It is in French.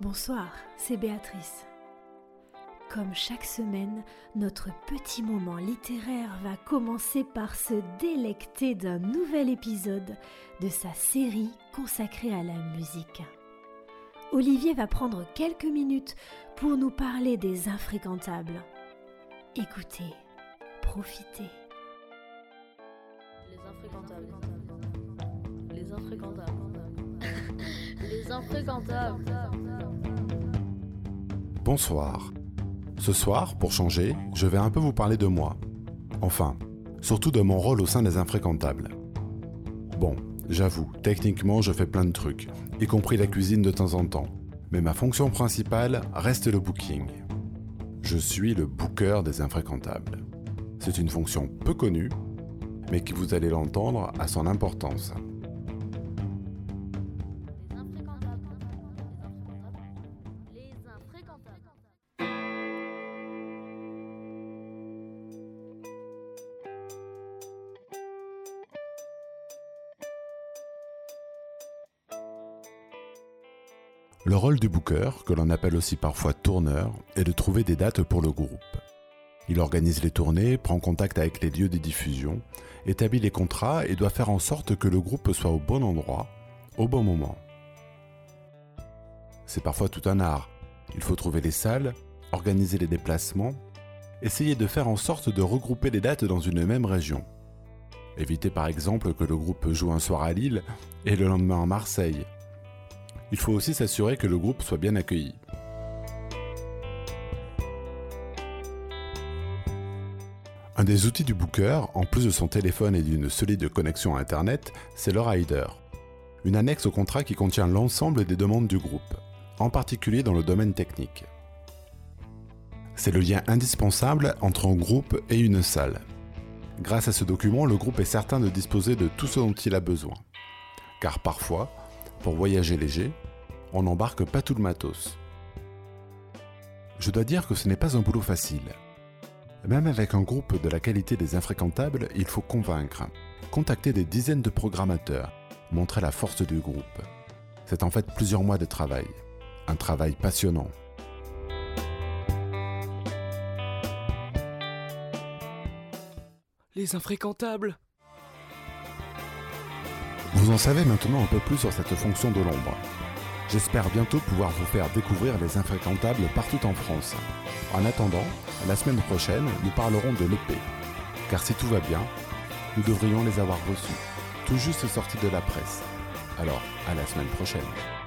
Bonsoir, c'est Béatrice. Comme chaque semaine, notre petit moment littéraire va commencer par se délecter d'un nouvel épisode de sa série consacrée à la musique. Olivier va prendre quelques minutes pour nous parler des infréquentables. Écoutez, profitez. Les infréquentables. Les infréquentables. Les infréquentables. Bonsoir. Ce soir, pour changer, je vais un peu vous parler de moi. Enfin, surtout de mon rôle au sein des infréquentables. Bon, j'avoue, techniquement je fais plein de trucs, y compris la cuisine de temps en temps. Mais ma fonction principale reste le booking. Je suis le booker des infréquentables. C'est une fonction peu connue, mais qui vous allez l'entendre a son importance. Le rôle du booker, que l'on appelle aussi parfois tourneur, est de trouver des dates pour le groupe. Il organise les tournées, prend contact avec les lieux de diffusion, établit les contrats et doit faire en sorte que le groupe soit au bon endroit, au bon moment. C'est parfois tout un art. Il faut trouver les salles, organiser les déplacements, essayer de faire en sorte de regrouper les dates dans une même région. Éviter par exemple que le groupe joue un soir à Lille et le lendemain à Marseille, il faut aussi s'assurer que le groupe soit bien accueilli. Un des outils du booker, en plus de son téléphone et d'une solide connexion à Internet, c'est le rider. Une annexe au contrat qui contient l'ensemble des demandes du groupe, en particulier dans le domaine technique. C'est le lien indispensable entre un groupe et une salle. Grâce à ce document, le groupe est certain de disposer de tout ce dont il a besoin. Car parfois, pour voyager léger, on n'embarque pas tout le matos. Je dois dire que ce n'est pas un boulot facile. Même avec un groupe de la qualité des infréquentables, il faut convaincre, contacter des dizaines de programmateurs, montrer la force du groupe. C'est en fait plusieurs mois de travail. Un travail passionnant. Les infréquentables? Vous en savez maintenant un peu plus sur cette fonction de l'ombre. J'espère bientôt pouvoir vous faire découvrir les infréquentables partout en France. En attendant, la semaine prochaine, nous parlerons de l'EP. Car si tout va bien, nous devrions les avoir reçus, tout juste sortis de la presse. Alors, à la semaine prochaine.